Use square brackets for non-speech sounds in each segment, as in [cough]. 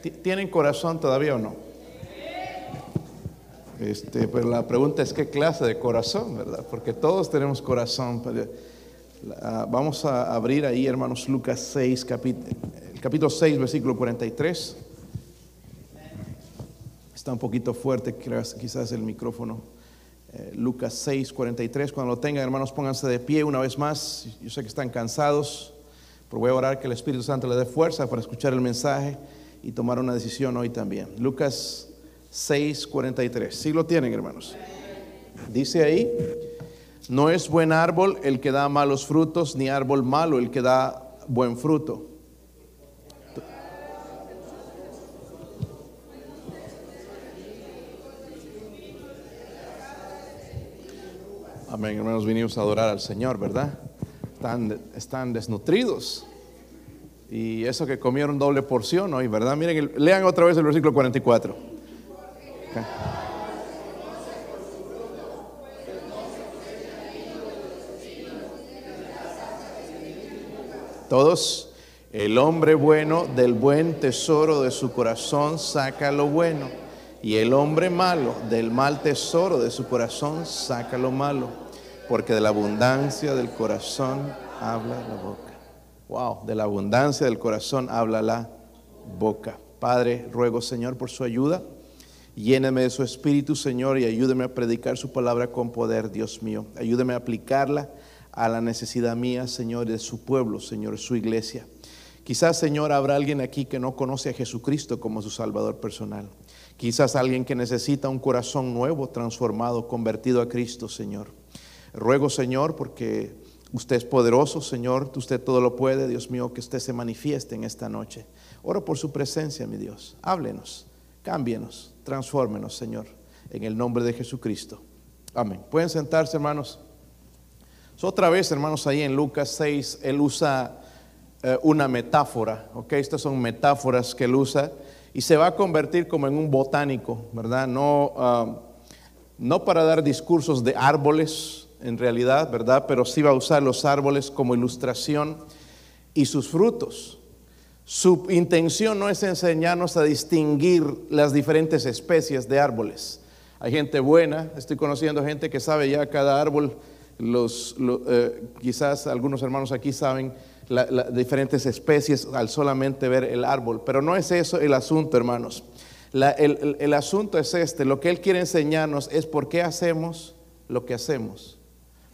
¿Tienen corazón todavía o no? Este, pero la pregunta es qué clase de corazón, ¿verdad? Porque todos tenemos corazón. Ah, vamos a abrir ahí, hermanos, Lucas 6, capítulo, capítulo 6, versículo 43. Está un poquito fuerte, quizás el micrófono. Eh, Lucas 6, 43. Cuando lo tengan, hermanos, pónganse de pie una vez más. Yo sé que están cansados, pero voy a orar que el Espíritu Santo les dé fuerza para escuchar el mensaje y tomar una decisión hoy también. Lucas 6, 43. ¿Sí lo tienen, hermanos? Dice ahí, no es buen árbol el que da malos frutos, ni árbol malo el que da buen fruto. Amén, hermanos, vinimos a adorar al Señor, ¿verdad? Están, están desnutridos. Y eso que comieron doble porción hoy, ¿verdad? Miren, lean otra vez el versículo 44. Todos, el hombre bueno del buen tesoro de su corazón saca lo bueno, y el hombre malo del mal tesoro de su corazón saca lo malo, porque de la abundancia del corazón habla la boca. Wow, de la abundancia del corazón habla la boca. Padre, ruego Señor por su ayuda. Lléneme de su espíritu, Señor, y ayúdeme a predicar su palabra con poder, Dios mío. Ayúdeme a aplicarla a la necesidad mía, Señor, de su pueblo, Señor, su iglesia. Quizás, Señor, habrá alguien aquí que no conoce a Jesucristo como su Salvador personal. Quizás alguien que necesita un corazón nuevo, transformado, convertido a Cristo, Señor. Ruego, Señor, porque Usted es poderoso, Señor, usted todo lo puede, Dios mío, que usted se manifieste en esta noche. Oro por su presencia, mi Dios. Háblenos, cámbienos, transfórmenos, Señor, en el nombre de Jesucristo. Amén. Pueden sentarse, hermanos. Otra vez, hermanos, ahí en Lucas 6, él usa eh, una metáfora, ¿ok? Estas son metáforas que él usa y se va a convertir como en un botánico, ¿verdad? No, ah, no para dar discursos de árboles, en realidad, ¿verdad? Pero sí va a usar los árboles como ilustración y sus frutos. Su intención no es enseñarnos a distinguir las diferentes especies de árboles. Hay gente buena, estoy conociendo gente que sabe ya cada árbol, los, eh, quizás algunos hermanos aquí saben las diferentes especies al solamente ver el árbol, pero no es eso el asunto, hermanos. el, el asunto es este, lo que Él quiere enseñarnos es por qué hacemos lo que hacemos.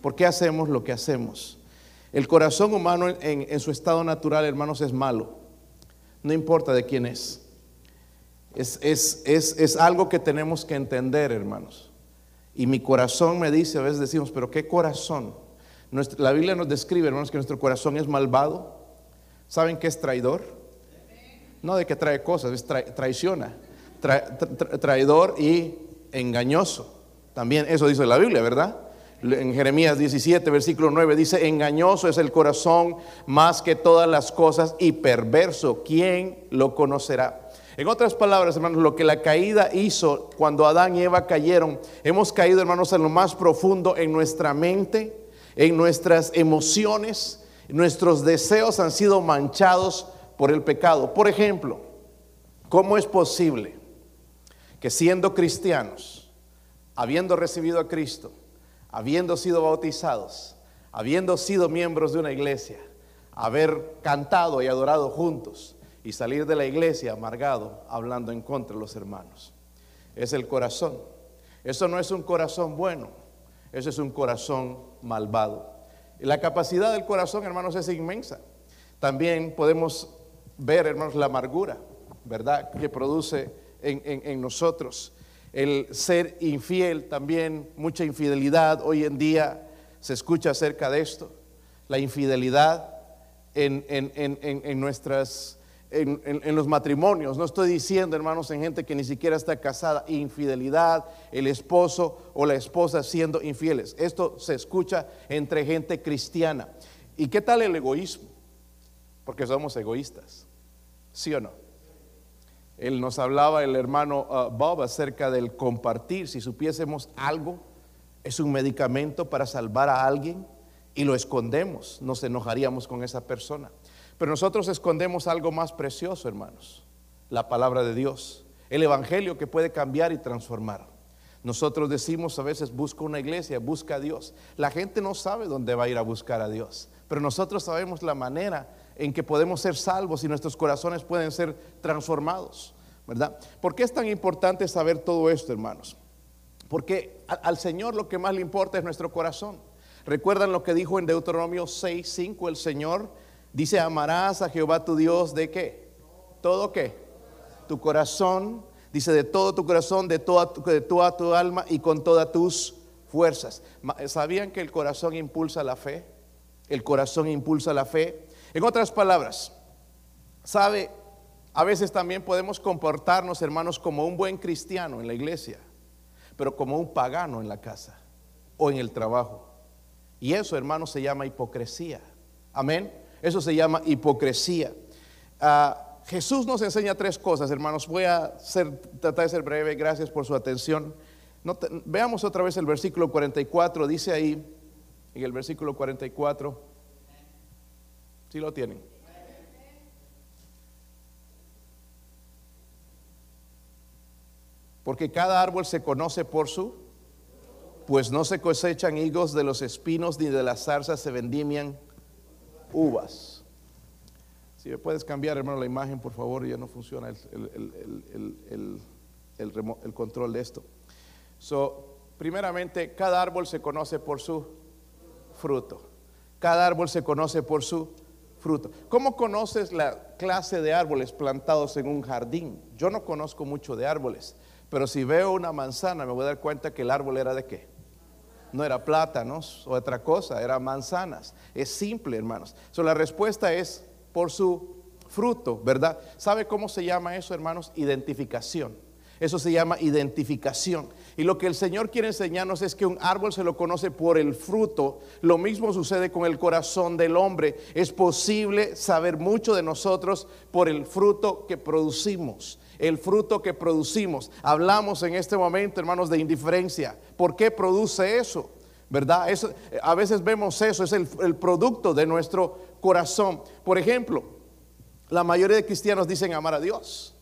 ¿Por qué hacemos lo que hacemos? El corazón humano en, su estado natural, hermanos, es malo. No importa de quién es. Es, es, algo que tenemos que entender, hermanos. Y mi corazón me dice, a veces decimos, pero ¿qué corazón? la Biblia nos describe, hermanos, que nuestro corazón es malvado. ¿Saben qué es traidor? No de que trae cosas, es traiciona. traidor y engañoso. También eso dice la Biblia, ¿verdad? En Jeremías 17, versículo 9, dice, engañoso es el corazón más que todas las cosas y perverso, ¿quién lo conocerá? En otras palabras, hermanos, lo que la caída hizo cuando Adán y Eva cayeron, hemos caído, hermanos, en lo más profundo en nuestra mente, en nuestras emociones, nuestros deseos han sido manchados por el pecado. Por ejemplo, ¿cómo es posible que siendo cristianos, habiendo recibido a Cristo, habiendo sido bautizados, habiendo sido miembros de una iglesia, haber cantado y adorado juntos y salir de la iglesia amargado hablando en contra de los hermanos. Es el corazón. Eso no es un corazón bueno, eso es un corazón malvado. La capacidad del corazón, hermanos, es inmensa. También podemos ver, hermanos, la amargura, ¿verdad?, que produce en, en nosotros el ser infiel también, mucha infidelidad. Hoy en día se escucha acerca de esto, la infidelidad en, en, nuestras, en, los matrimonios. No estoy diciendo, hermanos, en gente que ni siquiera está casada, infidelidad, el esposo o la esposa siendo infieles. Esto se escucha entre gente cristiana. ¿Y qué tal el egoísmo? Porque somos egoístas, ¿sí o no? Él nos hablaba el hermano uh, Bob acerca del compartir. Si supiésemos algo, es un medicamento para salvar a alguien y lo escondemos, nos enojaríamos con esa persona. Pero nosotros escondemos algo más precioso, hermanos. la palabra de Dios, el Evangelio que puede cambiar y transformar. Nosotros decimos a veces busca una iglesia, busca a Dios. La gente no sabe dónde va a ir a buscar a Dios, pero nosotros sabemos la manera en que podemos ser salvos y nuestros corazones pueden ser transformados, ¿verdad? ¿Por qué es tan importante saber todo esto, hermanos? Porque al Señor lo que más le importa es nuestro corazón. ¿Recuerdan lo que dijo en Deuteronomio 6, 5 el Señor? Dice, amarás a Jehová tu Dios de qué? ¿Todo qué? Tu corazón, Dice, de todo tu corazón, de toda, de toda tu alma y con todas tus fuerzas. ¿Sabían que el corazón impulsa la fe? El corazón impulsa la fe. En otras palabras, ¿sabe? A veces también podemos comportarnos, hermanos, como un buen cristiano en la iglesia, pero como un pagano en la casa o en el trabajo. Y eso, hermanos, se llama hipocresía. Amén. Eso se llama hipocresía. Ah, Jesús nos enseña tres cosas, hermanos. Voy a tratar de ser breve. Gracias por su atención. veamos otra vez el versículo 44. Dice ahí, en el versículo 44, si lo tienen. Porque cada árbol se conoce por su, pues no se cosechan higos de los espinos ni de las zarzas se vendimian uvas. Si me puedes cambiar, hermano, la imagen, por favor, ya no funciona el, el, control de esto. So, primeramente, cada árbol se conoce por su fruto. Cada árbol se conoce por su fruto. ¿Cómo conoces la clase de árboles plantados en un jardín? Yo no conozco mucho de árboles, pero si veo una manzana me voy a dar cuenta que el árbol era de qué. No era plátanos o otra cosa, era manzanas. Es simple, hermanos. So, la respuesta es por su fruto, ¿verdad? ¿Sabe cómo se llama eso, hermanos? Identificación. Eso se llama identificación. Y lo que el Señor quiere enseñarnos es que un árbol se lo conoce por el fruto. Lo mismo sucede con el corazón del hombre. Es posible saber mucho de nosotros por el fruto que producimos. El fruto que producimos. Hablamos en este momento, hermanos, de indiferencia. ¿Por qué produce eso? ¿Verdad? Eso, a veces vemos eso, es el producto de nuestro corazón. Por ejemplo, la mayoría de cristianos dicen amar a Dios.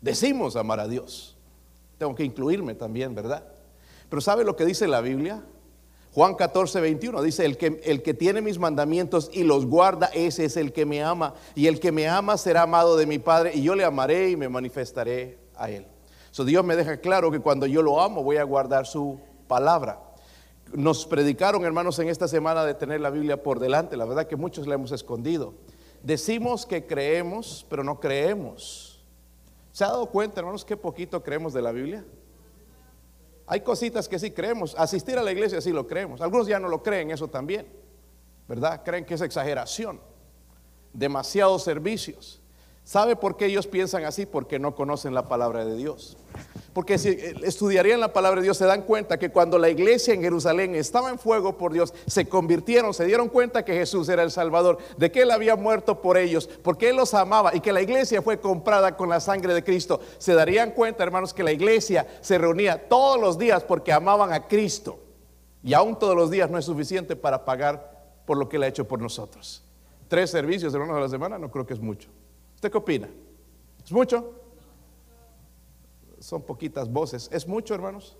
Decimos amar a Dios. Tengo que incluirme también, ¿verdad? Pero ¿sabe lo que dice la Biblia? Juan 14, 21 dice, el que, el que tiene mis mandamientos y los guarda, ese es el que me ama. Y el que me ama será amado de mi Padre y yo le amaré y me manifestaré a él. So Dios me deja claro que cuando yo lo amo voy a guardar su palabra nos predicaron, hermanos, en esta semana de tener la Biblia por delante. La verdad que muchos la hemos escondido. Decimos que creemos, pero no creemos. ¿Se ha dado cuenta, hermanos, qué poquito creemos de la Biblia? Hay cositas que sí creemos. Asistir a la iglesia sí lo creemos. Algunos ya no lo creen, eso también. ¿Verdad? Creen que es exageración. Demasiados servicios. ¿Sabe por qué ellos piensan así? Porque no conocen la palabra de Dios. Porque si eh, estudiarían la palabra de Dios, se dan cuenta que cuando la iglesia en Jerusalén estaba en fuego por Dios, se convirtieron, se dieron cuenta que Jesús era el Salvador, de que Él había muerto por ellos, porque Él los amaba y que la iglesia fue comprada con la sangre de Cristo. Se darían cuenta, hermanos, que la iglesia se reunía todos los días porque amaban a Cristo. Y aún todos los días no es suficiente para pagar por lo que Él ha hecho por nosotros. Tres servicios, hermanos, a la semana, no creo que es mucho. ¿Usted qué opina? ¿Es mucho? Son poquitas voces. ¿Es mucho, hermanos?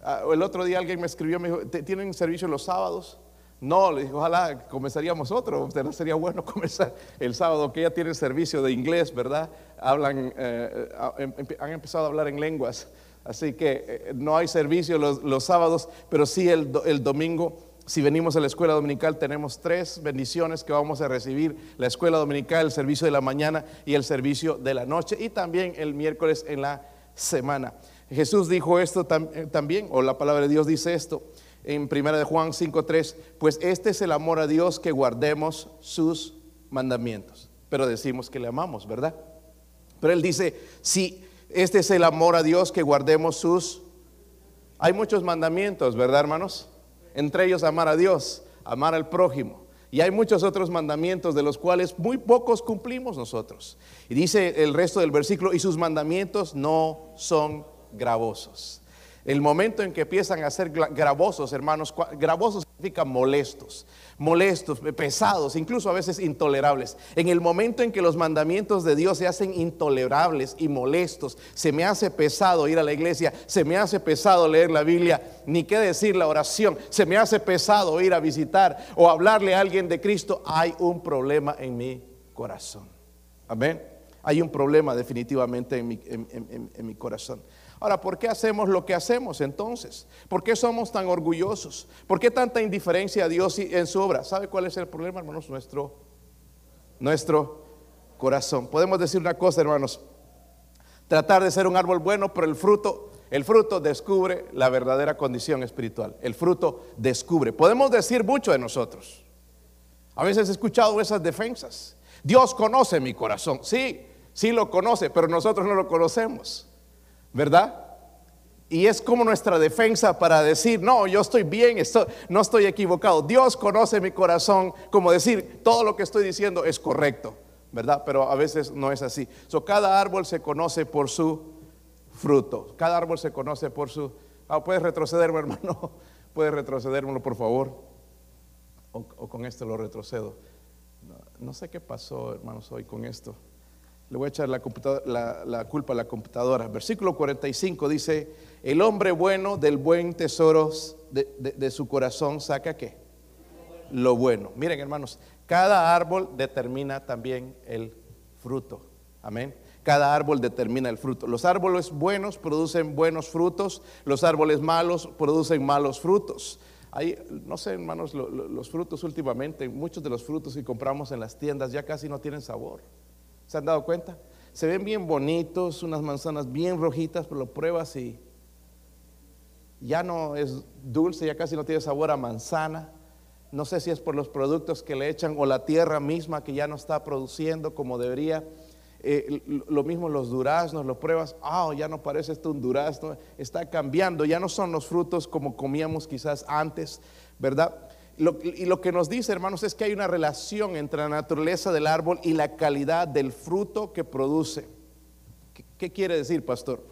Ah, el otro día alguien me escribió, me dijo, ¿tienen servicio los sábados? No, le dije, ojalá comenzaríamos otro. No sería bueno [laughs] comenzar el sábado, que ya tienen servicio de inglés, ¿verdad? Hablan, eh, em, han empezado a hablar en lenguas. Así que eh, no hay servicio los, sábados, pero sí el domingo si venimos a la escuela dominical, tenemos tres bendiciones que vamos a recibir. La escuela dominical, el servicio de la mañana y el servicio de la noche. Y también el miércoles en la semana. Jesús dijo esto eh, también, o la palabra de Dios dice esto en 1 de Juan 5.3, pues este es el amor a Dios que guardemos sus mandamientos. Pero decimos que le amamos, ¿verdad? Pero él dice, si este es el amor a Dios que guardemos sus... Hay muchos mandamientos, ¿verdad, hermanos? Entre ellos amar a Dios, amar al prójimo. Y hay muchos otros mandamientos de los cuales muy pocos cumplimos nosotros. Y dice el resto del versículo, y sus mandamientos no son gravosos. El momento en que empiezan a ser gravosos, hermanos, gravosos significa molestos, molestos, pesados, incluso a veces intolerables. En el momento en que los mandamientos de Dios se hacen intolerables y molestos, se me hace pesado ir a la iglesia, se me hace pesado leer la Biblia, ni qué decir la oración, se me hace pesado ir a visitar o hablarle a alguien de Cristo, hay un problema en mi corazón. Amén. Hay un problema definitivamente en mi, en mi corazón. Ahora, ¿por qué hacemos lo que hacemos entonces? ¿Por qué somos tan orgullosos? ¿Por qué tanta indiferencia a Dios en su obra? ¿Sabe cuál es el problema, hermanos? Nuestro, nuestro corazón. Podemos decir una cosa, hermanos. Tratar de ser un árbol bueno, pero el fruto, el fruto descubre la verdadera condición espiritual. El fruto descubre. Podemos decir mucho de nosotros. A veces he escuchado esas defensas. Dios conoce mi corazón. Sí, sí lo conoce, pero nosotros no lo conocemos. ¿Verdad? Y es como nuestra defensa para decir, no, yo estoy bien, no estoy equivocado. Dios conoce mi corazón, como decir, todo lo que estoy diciendo es correcto, ¿verdad? Pero a veces no es así. So, cada árbol se conoce por su fruto. Cada árbol se conoce por su... Ah, ¿Puedes retrocederme, [laughs] hermano? ¿Puedes retrocederme, por favor? O, con esto lo retrocedo. no sé qué pasó, hermanos, hoy con esto. Le voy a echar la, culpa a la computadora. Versículo 45 dice, el hombre bueno del buen tesoro de, su corazón saca qué? Lo bueno. Miren hermanos, cada árbol determina también el fruto. Amén. Cada árbol determina el fruto. Los árboles buenos producen buenos frutos, los árboles malos producen malos frutos. Hay, no sé, hermanos, los frutos últimamente, muchos de los frutos que compramos en las tiendas ya casi no tienen sabor. ¿Se han dado cuenta? Se ven bien bonitos, unas manzanas bien rojitas, pero lo pruebas y ya no es dulce, ya casi no tiene sabor a manzana. No sé si es por los productos que le echan o la tierra misma que ya no está produciendo como debería. Eh, lo mismo los duraznos, lo pruebas, ah, ya no parece esto un durazno, está cambiando, ya no son los frutos como comíamos quizás antes, ¿verdad? Y lo que nos dice, hermanos, es que hay una relación entre la naturaleza del árbol y la calidad del fruto que produce. ¿Qué, quiere decir, pastor?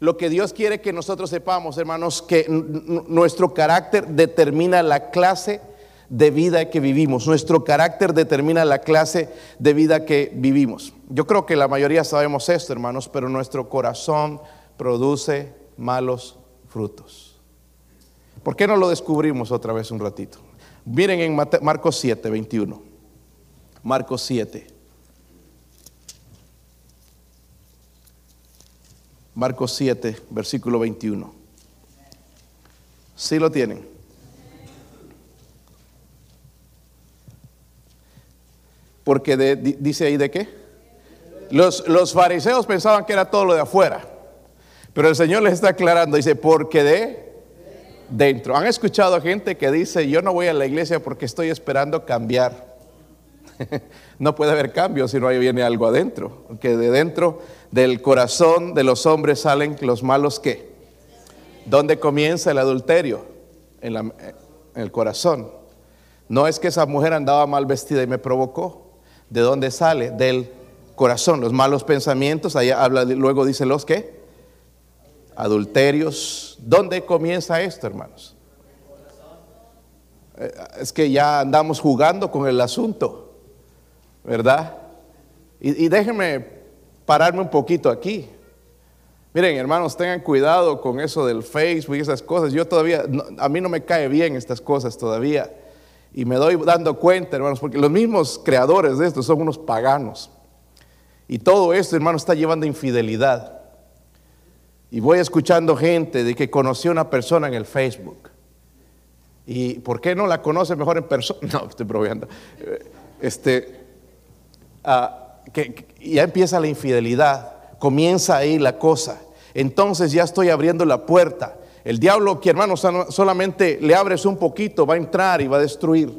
Lo que Dios quiere que nosotros sepamos, hermanos, que nuestro carácter determina la clase de vida que vivimos. Nuestro carácter determina la clase de vida que vivimos. Yo creo que la mayoría sabemos esto, hermanos, pero nuestro corazón produce malos frutos. ¿Por qué no lo descubrimos otra vez un ratito? Miren en Marcos 7, 21. Marcos 7. Marcos 7, versículo 21. ¿Sí lo tienen? Porque dice ahí de qué? Los, los fariseos pensaban que era todo lo de afuera. Pero el Señor les está aclarando, dice, porque de dentro. ¿Han escuchado gente que dice, yo no voy a la iglesia porque estoy esperando cambiar? [laughs] no puede haber cambio si no viene algo adentro. Porque de dentro del corazón de los hombres salen los malos qué. ¿Dónde comienza el adulterio? En, en el corazón. No es que esa mujer andaba mal vestida y me provocó. ¿De dónde sale? Del corazón. Los malos pensamientos, ahí habla, luego dice los que adulterios. ¿Dónde comienza esto, hermanos? Eh, es que ya andamos jugando con el asunto, ¿verdad? Y, déjenme pararme un poquito aquí. Miren, hermanos, tengan cuidado con eso del Facebook y esas cosas. Yo todavía, a mí no me cae bien estas cosas todavía. Y me doy dando cuenta, hermanos, porque los mismos creadores de esto son unos paganos. Y todo esto, hermanos, está llevando infidelidad. Y voy escuchando gente de que conoció a una persona en el Facebook. ¿Y por qué no la conoce mejor en persona? [laughs] No, estoy probando. Este, ah, ya empieza la infidelidad, comienza ahí la cosa. Entonces ya estoy abriendo la puerta. El diablo, que hermano, solamente le abres un poquito, va a entrar y va a destruir.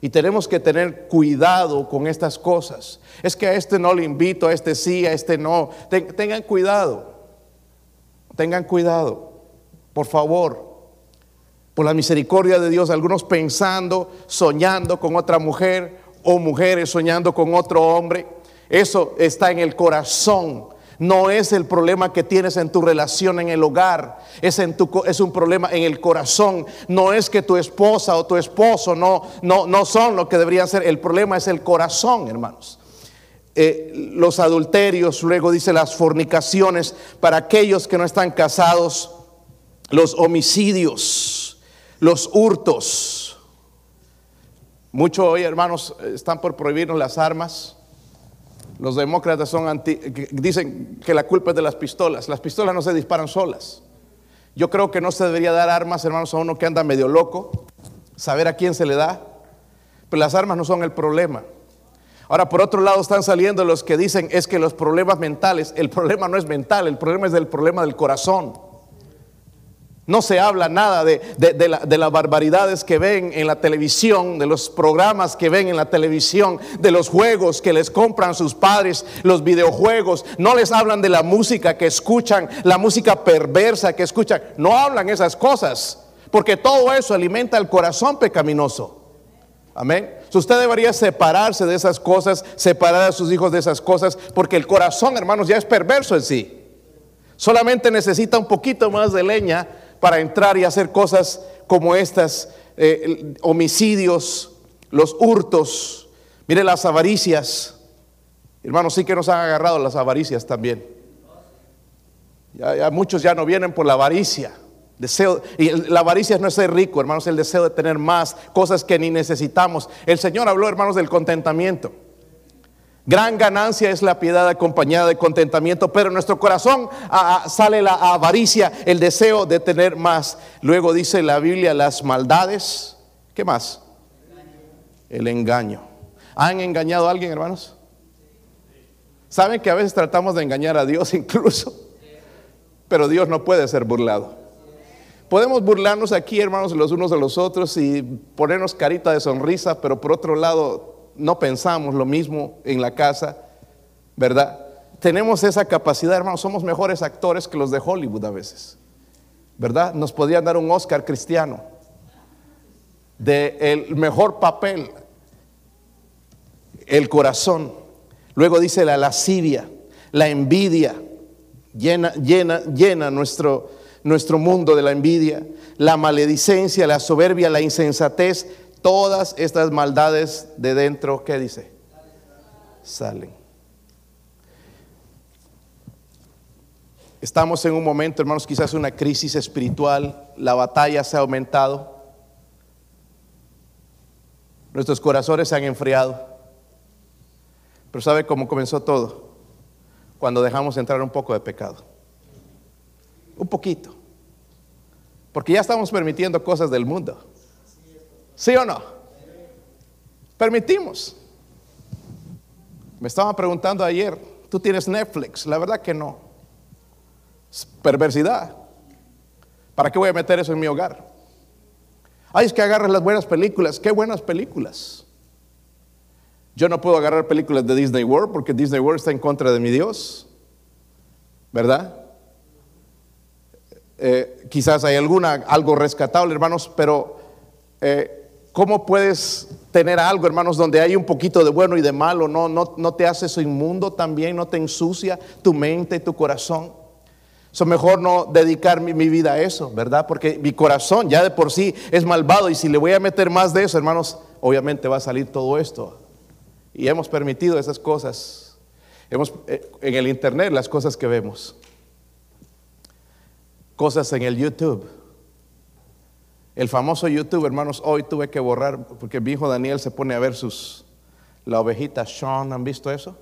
Y tenemos que tener cuidado con estas cosas. Es que a este no le invito, a este sí, a este no. tengan cuidado. Tengan cuidado, por favor. Por la misericordia de Dios, algunos pensando, soñando con otra mujer o mujeres soñando con otro hombre. Eso está en el corazón. no es el problema que tienes en tu relación en el hogar, es, en tu, es un problema en el corazón. No es que tu esposa o tu esposo no, no, no son lo que deberían ser, el problema es el corazón, hermanos. Eh, los adulterios, luego dice las fornicaciones, para aquellos que no están casados, los homicidios, los hurtos. Mucho hoy, hermanos, están por prohibirnos las armas. Los demócratas son anti, dicen que la culpa es de las pistolas. Las pistolas no se disparan solas. Yo creo que no se debería dar armas, hermanos, a uno que anda medio loco, saber a quién se le da. Pero las armas no son el problema. Ahora, por otro lado, están saliendo los que dicen es que los problemas mentales, el problema no es mental, el problema es del problema del corazón. No se habla nada de, las barbaridades que ven en la televisión, de los programas que ven en la televisión, de los juegos que les compran sus padres, los videojuegos. No les hablan de la música que escuchan, la música perversa que escuchan. No hablan esas cosas, porque todo eso alimenta el corazón pecaminoso. Amén. usted debería separarse de esas cosas, separar a sus hijos de esas cosas, porque el corazón, hermanos, ya es perverso en sí. Solamente necesita un poquito más de leña para entrar y hacer cosas como estas, eh, homicidios, los hurtos, mire las avaricias. Hermanos, sí que nos han agarrado las avaricias también. Ya, muchos ya no vienen por la avaricia. Deseo, y la avaricia no es ser rico, hermanos, el deseo de tener más cosas que ni necesitamos. El Señor habló, hermanos, del contentamiento. Gran ganancia es la piedad acompañada de contentamiento, pero en nuestro corazón ah, sale la avaricia, el deseo de tener más. Luego dice la Biblia las maldades. ¿Qué más? El engaño. ¿Han engañado a alguien, hermanos? ¿Saben que a veces tratamos de engañar a Dios [laughs] incluso? Pero Dios no puede ser burlado. Podemos burlarnos aquí, hermanos, los unos de los otros y ponernos carita de sonrisa, pero por otro lado no pensamos lo mismo en la casa, ¿verdad? Tenemos esa capacidad, hermanos, somos mejores actores que los de Hollywood a veces, ¿verdad? Nos podrían dar un Oscar cristiano de el mejor papel, el corazón. Luego dice la lascivia, la envidia, llena, llena, llena nuestro, nuestro mundo de la envidia, la maledicencia, la soberbia, la insensatez, todas estas maldades de dentro, ¿qué dice? Salen. Estamos en un momento, hermanos, quizás una crisis espiritual, la batalla se ha aumentado, nuestros corazones se han enfriado, pero ¿sabe cómo comenzó todo? Cuando dejamos entrar un poco de pecado, un poquito, porque ya estamos permitiendo cosas del mundo. ¿Sí o no? Permitimos. Me estaban preguntando ayer, ¿tú tienes Netflix? La verdad que no. Perversidad. ¿Para qué voy a meter eso en mi hogar? Ay, es que agarras las buenas películas. ¿Qué buenas películas? Yo no puedo agarrar películas de Disney World porque Disney World está en contra de mi Dios. ¿Verdad? Eh, quizás hay alguna, algo rescatable, hermanos, pero eh, ¿Cómo puedes tener algo, hermanos, donde hay un poquito de bueno y de malo? No, no, no te hace eso inmundo también, no te ensucia tu mente tu corazón. Es mejor no dedicar mi, mi, vida a eso, ¿verdad? Porque mi corazón ya de por sí es malvado y si le voy a meter más de eso, hermanos, obviamente va a salir todo esto. Y hemos permitido esas cosas. Hemos, eh, en el Internet las cosas que vemos. Cosas en el YouTube el famoso YouTube, hermanos, hoy tuve que borrar porque mi hijo Daniel se pone a ver sus, la ovejita Sean, ¿han visto eso?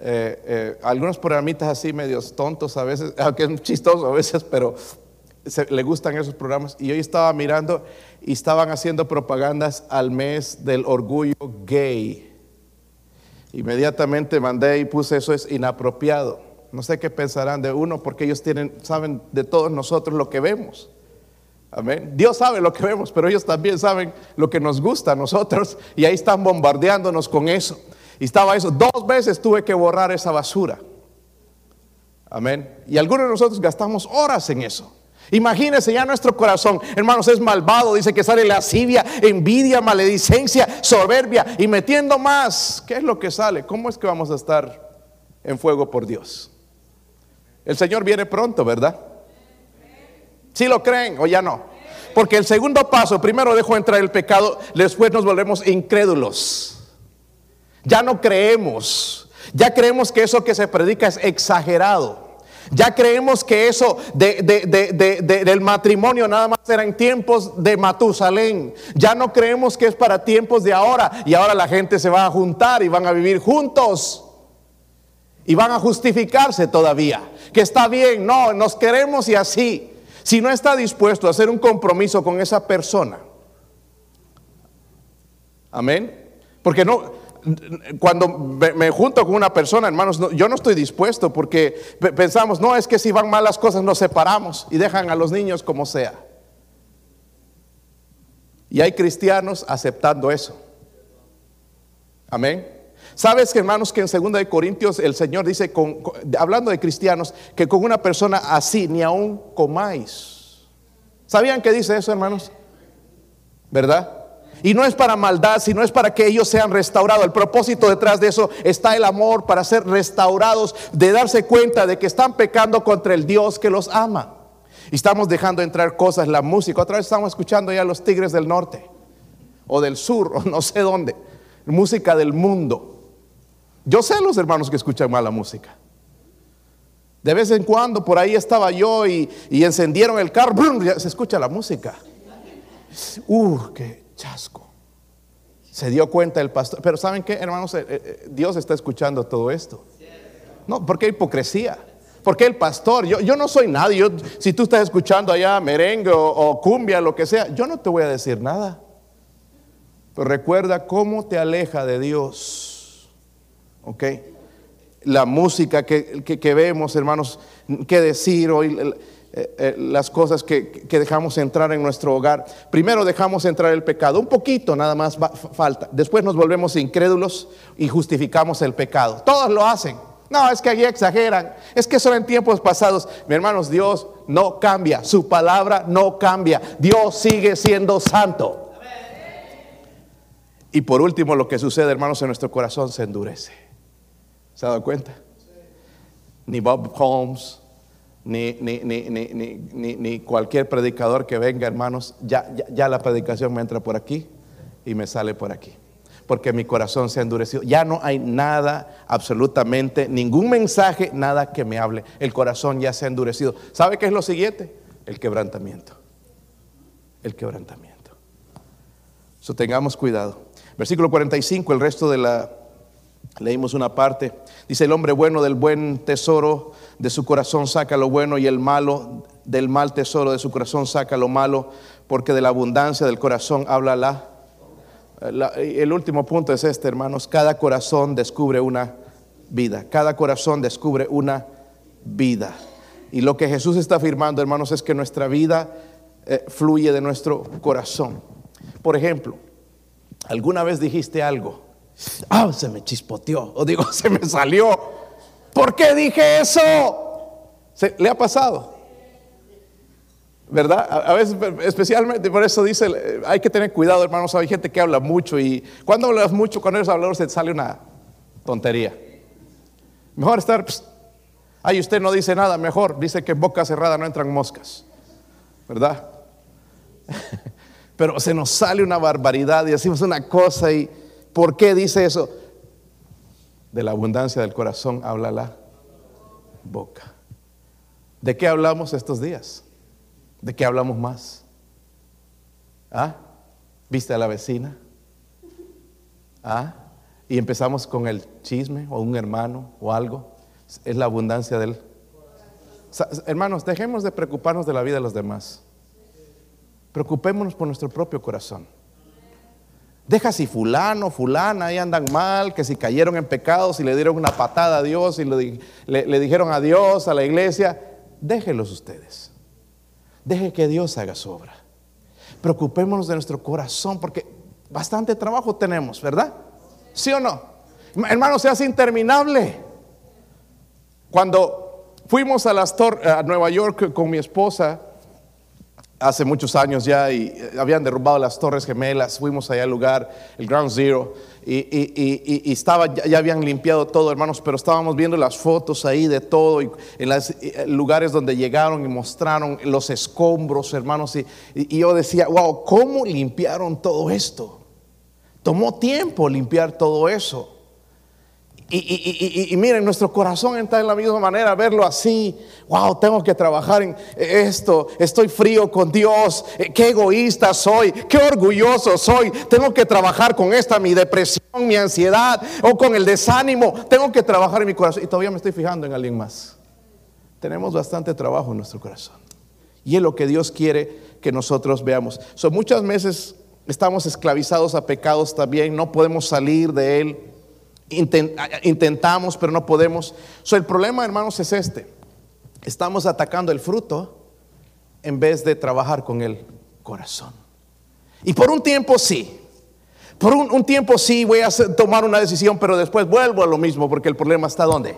Eh, eh, algunos programitas así medios tontos a veces, [laughs] aunque es chistoso a veces, pero le gustan esos programas. Y hoy estaba mirando y estaban haciendo propagandas al mes del orgullo gay. Inmediatamente mandé y puse eso es inapropiado. No sé qué pensarán de uno porque ellos tienen, saben de todos nosotros lo que vemos. Amén. Dios sabe lo que vemos, pero ellos también saben lo que nos gusta a nosotros y ahí están bombardeándonos con eso. Y estaba eso, dos veces tuve que borrar esa basura. Amén. Y algunos de nosotros gastamos horas en eso. Imagínense ya nuestro corazón, hermanos, es malvado, dice que sale lascivia, envidia, maledicencia, soberbia y metiendo más. ¿Qué es lo que sale? ¿Cómo es que vamos a estar en fuego por Dios. El Señor viene pronto, ¿verdad? ¿Sí lo creen o ya no? Porque el segundo paso, primero dejo entrar el pecado, después nos volvemos incrédulos. Ya no creemos. Ya creemos que eso que se predica es exagerado. Ya creemos que eso del matrimonio nada más era en tiempos de Matusalén. Ya no creemos que es para tiempos de ahora. Y ahora la gente se va a juntar y van a vivir juntos. Y van a justificarse todavía. Que está bien, no, nos queremos y así. Si no está dispuesto a hacer un compromiso con esa persona. Amén. Porque no, cuando me, junto con una persona, hermanos, yo no estoy dispuesto porque pensamos, no, es que si van mal las cosas nos separamos y dejan a los niños como sea. Y hay cristianos aceptando eso. Amén. Sabes hermanos que en 2 de Corintios el Señor dice, hablando de cristianos, que con una persona así ni aún comáis. ¿Sabían que dice eso, hermanos? ¿Verdad? Y no es para maldad, sino es para que ellos sean restaurados. El propósito detrás de eso está el amor para ser restaurados, de darse cuenta de que están pecando contra el Dios que los ama. Y estamos dejando entrar cosas, la música. Otra vez estamos escuchando ya los tigres del norte o del sur [laughs] o no sé dónde. Música del mundo. Yo sé los hermanos que escuchan mala música. De vez en cuando por ahí estaba yo y, encendieron el carro, se escucha la música. Uh, qué chasco. Se dio cuenta el pastor. Pero ¿saben qué, hermanos? Eh, eh, Dios está escuchando todo esto. No, porque hay hipocresía. Porque el pastor, yo, yo no soy nadie. si tú estás escuchando allá merengue o, cumbia, lo que sea, yo no te voy a decir nada. Pero recuerda cómo te aleja de Dios. ¿Ok? La música que, que vemos, hermanos, qué decir hoy eh, eh, las cosas que, dejamos entrar en nuestro hogar. Primero dejamos entrar el pecado, un poquito nada más falta. Después nos volvemos incrédulos y justificamos el pecado. Todos lo hacen. No, es que allí exageran. Es que son en tiempos pasados. Mi hermanos, Dios no cambia. Su palabra no cambia. Dios sigue siendo santo. Y por último, lo que sucede, hermanos, en nuestro corazón se endurece. ¿Se ha dado cuenta? Ni Bob Holmes, ni, ni, ni, ni, cualquier predicador que venga, hermanos, ya, ya, la predicación me entra por aquí y me sale por aquí. Porque mi corazón se ha endurecido. Ya no hay nada, absolutamente, ningún mensaje, nada que me hable. El corazón ya se ha endurecido. ¿Sabe qué es lo siguiente? El quebrantamiento. El quebrantamiento. Eso tengamos cuidado. Versículo 45, el resto de la, leímos una parte. Dice, el hombre bueno del buen tesoro de su corazón saca lo bueno y el malo del mal tesoro de su corazón saca lo malo, porque de la abundancia del corazón habla la, el último punto es este, hermanos, cada corazón descubre una vida, cada corazón descubre una vida. Y lo que Jesús está afirmando, hermanos, es que nuestra vida eh, fluye de nuestro corazón. Por ejemplo, ¿alguna vez dijiste algo? Ah, se me chispoteó, o digo, [laughs] se me salió ¿Por qué dije eso? ¿Se, ¿Le ha pasado? ¿Verdad? A, veces, especialmente por eso dice, hay que tener cuidado, hermanos. Hay gente que habla mucho y cuando hablas mucho, cuando eres hablador, se sale una tontería. Mejor estar, ahí usted no dice nada, mejor dice que en boca cerrada no entran moscas. ¿Verdad? [laughs] Pero se nos sale una barbaridad y decimos una cosa y ¿por qué dice eso? De la abundancia del corazón habla la boca. ¿De qué hablamos estos días? ¿De qué hablamos más? ¿Ah? ¿Viste a la vecina? ¿Ah? Y empezamos con el chisme o un hermano o algo. Es la abundancia del... Hermanos, dejemos de preocuparnos de la vida de los demás. Preocupémonos por nuestro propio corazón. Deja si fulano, fulana, ahí andan mal, que si cayeron en pecados y le dieron una patada a Dios y le, dijeron adiós a la iglesia, déjelos ustedes. Deje que Dios haga su obra. Preocupémonos de nuestro corazón porque bastante trabajo tenemos, ¿verdad? ¿Sí o no? Hermano, se hace interminable. Cuando fuimos a, las a Nueva York con mi esposa, hace muchos años ya y eh, habían derrumbado las Torres Gemelas. Fuimos allá al lugar, el Ground Zero, y, y- y- estaba, ya, habían limpiado todo, hermanos, pero estábamos viendo las fotos ahí de todo, y en los lugares donde llegaron y mostraron los escombros, hermanos, y yo decía, wow, ¿cómo limpiaron todo esto? Tomó tiempo limpiar todo eso. Y, y- y- y- miren, nuestro corazón está en la misma manera, verlo así. Wow, tengo que trabajar en esto. Estoy frío con Dios. Eh, Qué egoísta soy. Qué orgulloso soy. Tengo que trabajar con esta, mi depresión, mi ansiedad o con el desánimo. Tengo que trabajar en mi corazón. Y todavía me estoy fijando en alguien más. Tenemos bastante trabajo en nuestro corazón. Y es lo que Dios quiere que nosotros veamos. So, muchas veces estamos esclavizados a pecados también. No podemos salir de él. Inten- intentamos, pero no podemos. So, el problema, hermanos, es este. Estamos atacando el fruto en vez de trabajar con el corazón. Y por un tiempo sí. Por un, tiempo sí voy a tomar una decisión, pero después vuelvo a lo mismo, porque el problema está ¿dónde?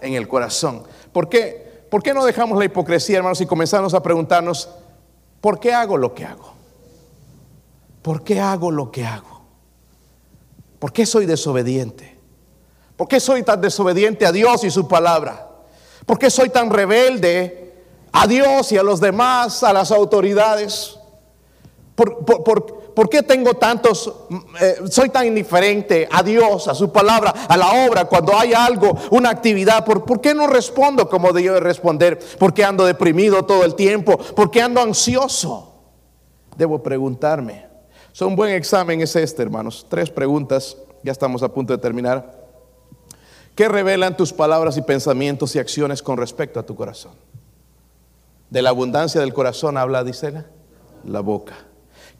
En el corazón. ¿Por qué? ¿Por qué no dejamos la hipocresía, hermanos, y comenzamos a preguntarnos, ¿por qué hago lo que hago? ¿Por qué hago lo que hago? ¿Por qué soy desobediente? ¿Por qué soy tan desobediente a Dios y su palabra? ¿Por qué soy tan rebelde a Dios y a los demás, a las autoridades? ¿Por, por- por- por qué tengo tantos, mm, eh, soy tan indiferente a Dios, a su palabra, a la obra, cuando hay algo, una actividad? ¿Por, por qué no respondo como debo responder? ¿Por qué ando deprimido todo el tiempo? ¿Por qué ando ansioso? Debo preguntarme. So, un buen examen es este, hermanos. Tres preguntas, ya estamos a punto de terminar. ¿Qué revelan tus palabras y pensamientos y acciones con respecto a tu corazón? De la abundancia del corazón habla, dice la, la boca.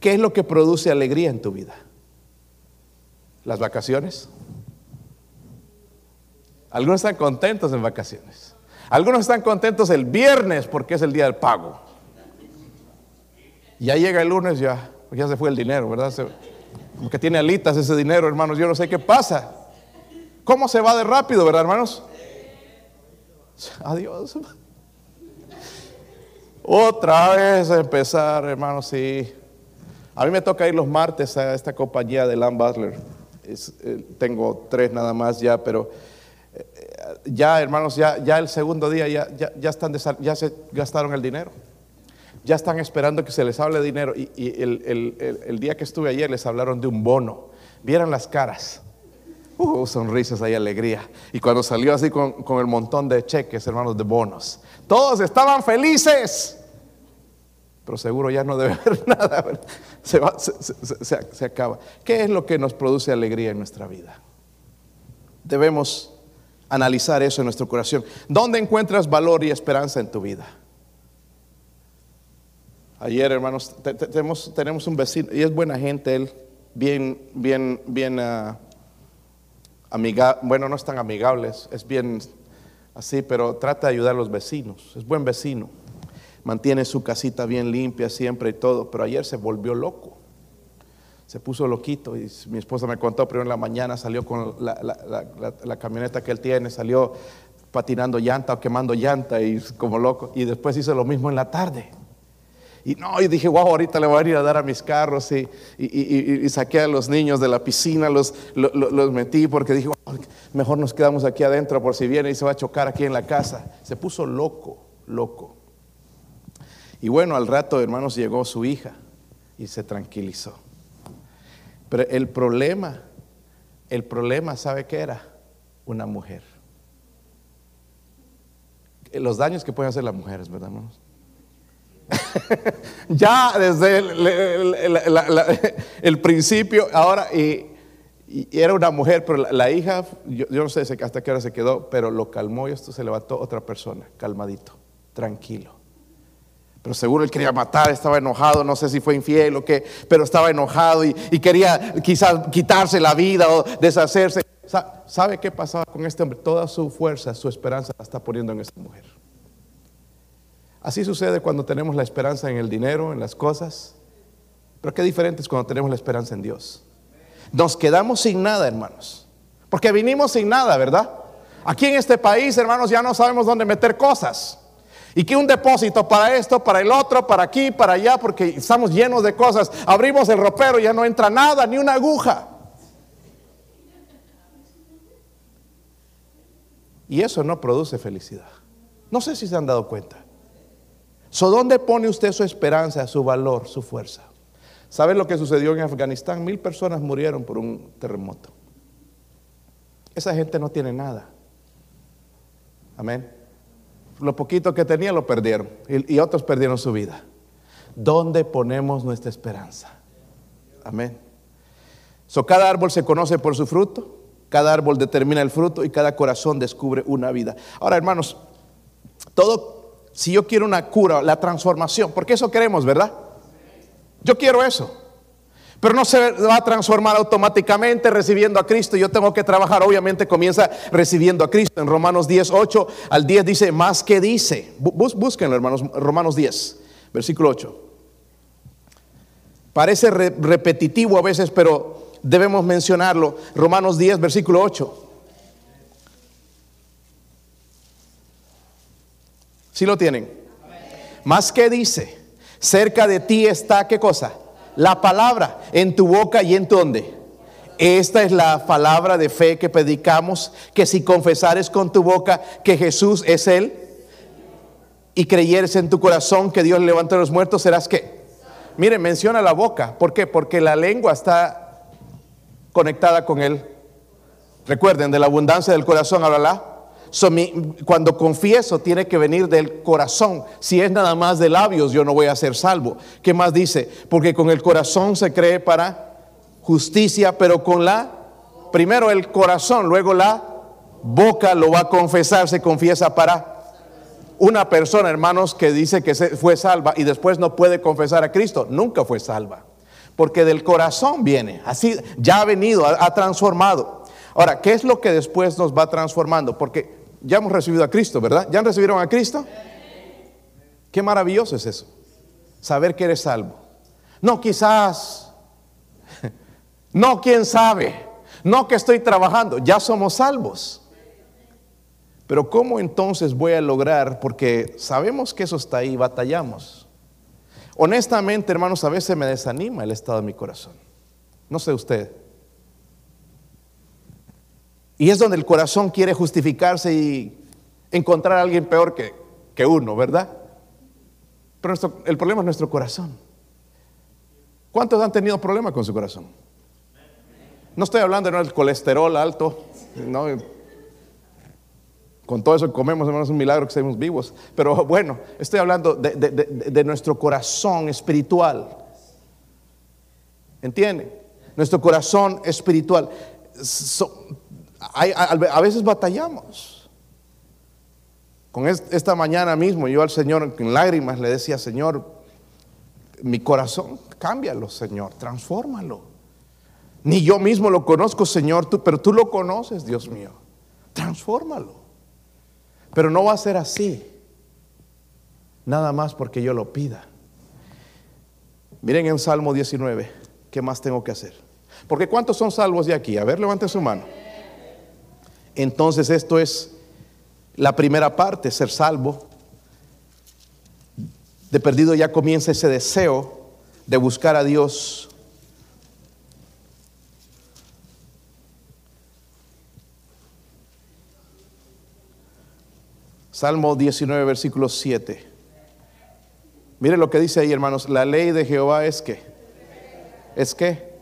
¿Qué es lo que produce alegría en tu vida? ¿Las vacaciones? Algunos están contentos en vacaciones. Algunos están contentos el viernes porque es el día del pago. Ya llega el lunes, ya, ya se fue el dinero, ¿verdad? Como que tiene alitas ese dinero, hermanos. Yo no sé qué pasa. ¿Cómo se va de rápido, verdad, hermanos? Adiós. Otra vez empezar, hermanos, sí. A mí me toca ir los martes a esta compañía de Lamb Butler. Eh, tengo tres nada más ya, pero eh, ya, hermanos, ya, ya el segundo día ya, ya, ya están ya se gastaron el dinero. Ya están esperando que se les hable de dinero. Y, el, el- el- día que estuve ayer les hablaron de un bono. Vieran las caras. Uh, sonrisas y alegría. Y cuando salió así con, con el montón de cheques, hermanos, de bonos, todos estaban felices. Pero seguro ya no debe [laughs] haber nada. Se, va- se- se- se acaba. ¿Qué es lo que nos produce alegría en nuestra vida? Debemos analizar eso en nuestro corazón. ¿Dónde encuentras valor y esperanza en tu vida? Ayer, hermanos, te- te- tenemos, un vecino, y es buena gente, él, bien, bien, bien ah, amiga, bueno, no es tan amigable, es, bien así, pero trata de ayudar a los vecinos, es buen vecino, mantiene su casita bien limpia siempre y todo, pero ayer se volvió loco, se puso loquito y mi esposa me contó, pero en la mañana salió con la- la camioneta que él tiene, salió patinando llanta o quemando llanta y como loco, y después hizo lo mismo en la tarde. Y no, y dije, wow, ahorita le voy a ir a dar a mis carros y, saqué a los niños de la piscina, los, lo- lo- los metí porque dije, "Wow, mejor nos quedamos aquí adentro por si viene y se va a chocar aquí en la casa. Se puso loco, loco. Y bueno, al rato, hermanos, llegó su hija y se tranquilizó. Pero el problema, el problema, ¿sabe qué era? Una mujer. Los daños que pueden hacer las mujeres, ¿verdad, hermanos? [laughs] ya desde el, principio, ahora, y, era una mujer, pero la, hija, yo, no sé hasta qué hora se quedó, pero lo calmó y esto se levantó otra persona, calmadito, tranquilo. Pero seguro él quería matar, estaba enojado, no sé si fue infiel o qué, pero estaba enojado y, y quería quizás quitarse la vida o deshacerse. Sa- ¿Sabe qué pasaba con este hombre? Toda su fuerza, su esperanza la está poniendo en esta mujer. Así sucede cuando tenemos la esperanza en el dinero, en las cosas. Pero qué diferente es cuando tenemos la esperanza en Dios. Nos quedamos sin nada, hermanos. Porque vinimos sin nada, ¿verdad? Aquí en este país, hermanos, ya no sabemos dónde meter cosas. Y que un depósito para esto, para el otro, para aquí, para allá, porque estamos llenos de cosas. Abrimos el ropero y ya no entra nada, ni una aguja. Y eso no produce felicidad. No sé si se han dado cuenta. So, ¿Dónde pone usted su esperanza, su valor, su fuerza? ¿Saben lo que sucedió en Afganistán? Mil personas murieron por un terremoto. Esa gente no tiene nada. Amén. Lo poquito que tenía lo perdieron y, y otros perdieron su vida. ¿Dónde ponemos nuestra esperanza? Amén. So, cada árbol se conoce por su fruto, cada árbol determina el fruto y cada corazón descubre una vida. Ahora, hermanos, todo, si yo quiero una cura, la transformación, porque eso queremos, ¿verdad? Yo quiero eso. Pero no se va a transformar automáticamente recibiendo a Cristo. Yo tengo que trabajar. Obviamente comienza recibiendo a Cristo. En Romanos 10, 8 al 10 dice, más que dice. búsquenlo, hermanos. Romanos 10, versículo 8. Parece repetitivo a veces, pero debemos mencionarlo. Romanos 10, versículo 8. ¿Sí lo tienen? Más que dice, cerca de ti está, ¿qué cosa? La palabra en tu boca y en tu donde. Esta es la palabra de fe que predicamos, que si confesares con tu boca que Jesús es Él y creyeres en tu corazón que Dios levantó a los muertos, serás que. Miren, menciona la boca. ¿Por qué? Porque la lengua está conectada con Él. Recuerden, de la abundancia del corazón cuando confieso tiene que venir del corazón. Si es nada más de labios, yo no voy a ser salvo. ¿Qué más dice? Porque con el corazón se cree para justicia, pero con la, primero el corazón, luego la boca lo va a confesar, se confiesa para una persona, hermanos, que dice que fue salva y después no puede confesar a Cristo, nunca fue salva. Porque del corazón viene, así ya ha venido, ha transformado. Ahora, ¿qué es lo que después nos va transformando? Porque ya hemos recibido a Cristo, ¿verdad? ¿Ya recibieron a Cristo? Qué maravilloso es eso. Saber que eres salvo. No, quizás. No, quién sabe. No que estoy trabajando. Ya somos salvos. Pero ¿cómo entonces voy a lograr? Porque sabemos que eso está ahí, batallamos. Honestamente, hermanos, a veces me desanima el estado de mi corazón. No sé usted. Y es donde el corazón quiere justificarse y encontrar a alguien peor que, que uno, ¿verdad? Pero el problema es nuestro corazón. ¿Cuántos han tenido problemas con su corazón? No estoy hablando del colesterol alto, no, con todo eso que comemos, hermanos, es un milagro que estemos vivos. Pero bueno, estoy hablando de, nuestro corazón espiritual. ¿Entienden? Nuestro corazón espiritual a veces batallamos. Con esta mañana mismo yo al Señor en lágrimas le decía, Señor, mi corazón, cámbialo, Señor, transfórmalo. Ni yo mismo lo conozco, Señor, tú, pero tú lo conoces, Dios mío. Transfórmalo. Pero no va a ser así. Nada más porque yo lo pida. Miren en Salmo 19, ¿qué más tengo que hacer? Porque ¿cuántos son salvos de aquí? A ver, levante su mano. Entonces esto es la primera parte, ser salvo. De perdido ya comienza ese deseo de buscar a Dios. Salmo 19, versículo 7. Mire lo que dice ahí, hermanos. La ley de Jehová es que. ¿Es que?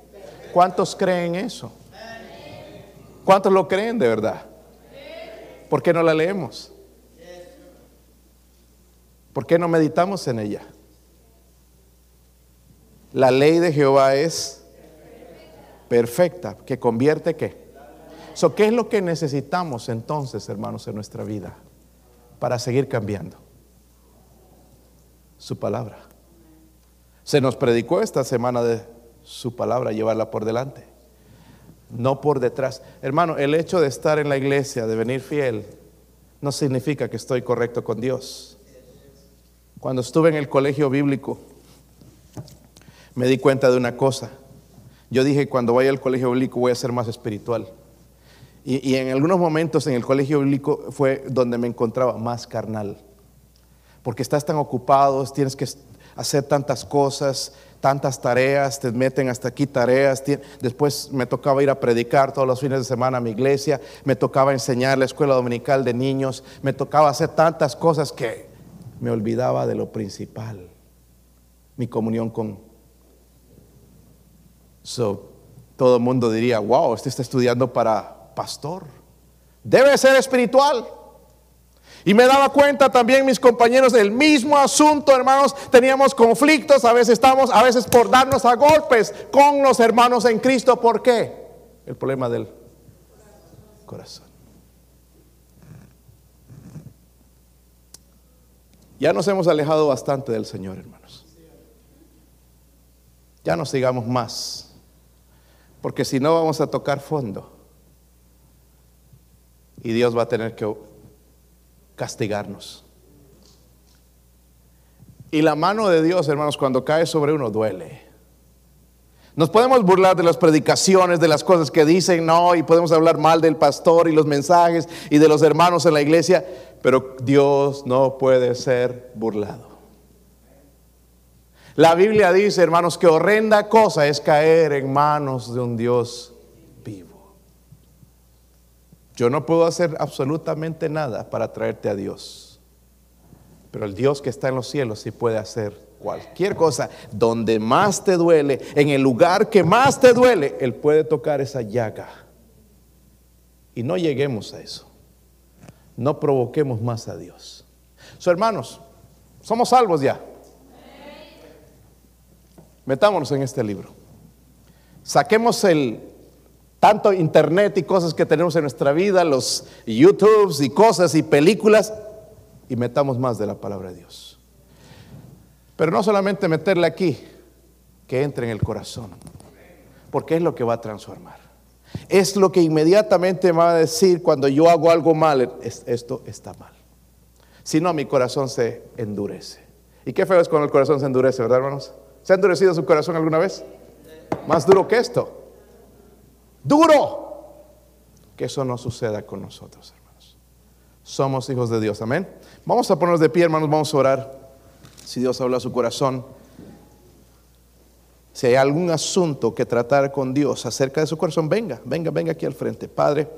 ¿Cuántos creen eso? ¿Cuántos lo creen de verdad? ¿Por qué no la leemos? ¿Por qué no meditamos en ella? La ley de Jehová es perfecta, que convierte qué. ¿Qué es lo que necesitamos entonces, hermanos, en nuestra vida para seguir cambiando? Su palabra. Se nos predicó esta semana de su palabra, llevarla por delante no por detrás. Hermano, el hecho de estar en la iglesia, de venir fiel, no significa que estoy correcto con Dios. Cuando estuve en el colegio bíblico, me di cuenta de una cosa. Yo dije, cuando vaya al colegio bíblico voy a ser más espiritual. Y, en algunos momentos en el colegio bíblico fue donde me encontraba más carnal. porque estás tan ocupado, tienes que hacer tantas cosas, tantas tareas, te meten hasta aquí tareas. Después me tocaba ir a predicar todos los fines de semana a mi iglesia, me tocaba enseñar la escuela dominical de niños, me tocaba hacer tantas cosas que me olvidaba de lo principal, mi comunión con... So, todo el mundo diría, wow, este está estudiando para pastor. Debe ser espiritual. Y me daba cuenta también mis compañeros del mismo asunto, hermanos, teníamos conflictos, a veces estamos, a veces por darnos a golpes con los hermanos en Cristo. ¿Por qué? El problema del corazón. Ya nos hemos alejado bastante del Señor, hermanos. Ya no sigamos más, porque si no vamos a tocar fondo. Y Dios va a tener que castigarnos. Y la mano de Dios, hermanos, cuando cae sobre uno duele. Nos podemos burlar de las predicaciones, de las cosas que dicen, no, y podemos hablar mal del pastor y los mensajes y de los hermanos en la iglesia, pero Dios no puede ser burlado. La Biblia dice, hermanos, que horrenda cosa es caer en manos de un Dios yo no puedo hacer absolutamente nada para traerte a Dios. Pero el Dios que está en los cielos sí puede hacer cualquier cosa. Donde más te duele, en el lugar que más te duele, Él puede tocar esa llaga. Y no lleguemos a eso. No provoquemos más a Dios. So, hermanos, somos salvos ya. Metámonos en este libro. Saquemos el tanto internet y cosas que tenemos en nuestra vida, los YouTubes y cosas y películas, y metamos más de la palabra de Dios. Pero no solamente meterla aquí, que entre en el corazón, porque es lo que va a transformar. Es lo que inmediatamente me va a decir cuando yo hago algo mal, esto está mal. Si no, mi corazón se endurece. Y qué feo es cuando el corazón se endurece, ¿verdad, hermanos? ¿Se ha endurecido su corazón alguna vez? Más duro que esto duro. Que eso no suceda con nosotros, hermanos. Somos hijos de Dios, amén. Vamos a ponernos de pie, hermanos, vamos a orar. Si Dios habla a su corazón, si hay algún asunto que tratar con Dios acerca de su corazón, venga, venga, venga aquí al frente. Padre.